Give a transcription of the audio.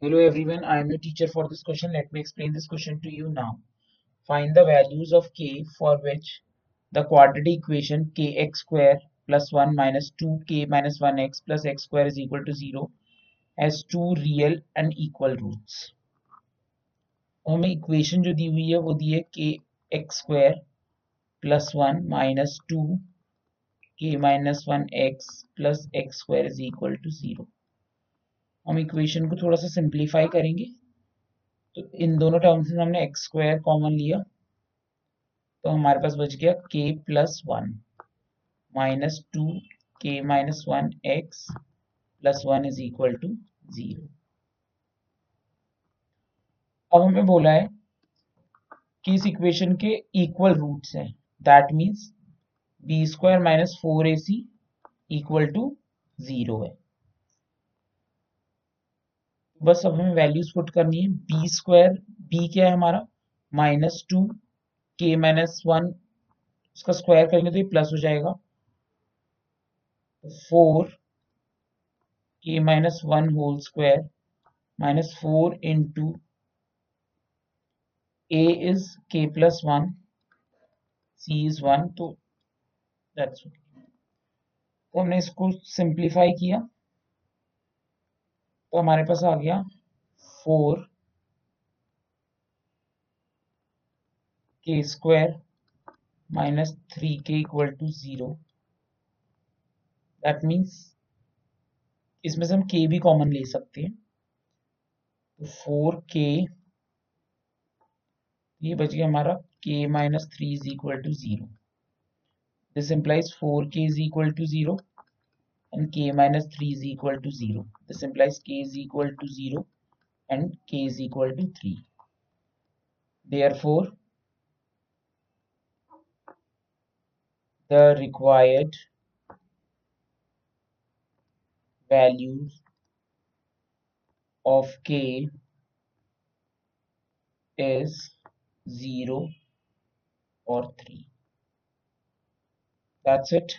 Hello everyone, I am your teacher for this question. Let me explain this question to you now. Find the values of k for which the quadratic equation kx square plus 1 minus 2k minus 1x plus x square is equal to 0 has two real and equal roots. हमें equation जो दी हुई है वो दी है k x square plus one minus two k minus one x plus x square is equal हम equation को थोड़ा सा सिंप्लीफाई करेंगे। तो इन दोनों टर्म्स में हमने एक्स स्क्वायर कॉमन लिया। तो हमारे पास बच गया k plus one minus two k minus one x plus one is equal to zero अब हमें बोला है कि इस इक्वेशन के इक्वल रूट्स हैं। That means b square minus four a c equal to zero है। बस अब हमें वैल्यूज़ पुट करनी है। बी स्क्वायर बी क्या है हमारा? Minus two k minus one उसका स्क्वायर करेंगे तो ये प्लस हो जाएगा। Four k minus one whole square minus four into a is k plus one c is one तो दैट्स तो हमने इसको सिंप्लीफाई किया। तो हमारे पास आ गया four k square minus three k equal to zero. That means इसमें से हम के भी कॉमन ले सकते हैं। तो फोर के ये बच गया हमारा k minus three is equal to zero this implies four k is equal to zero and k minus 3 is equal to 0. This implies k is equal to 0 and k is equal to 3. Therefore, the required values of k is 0 or 3. That's it.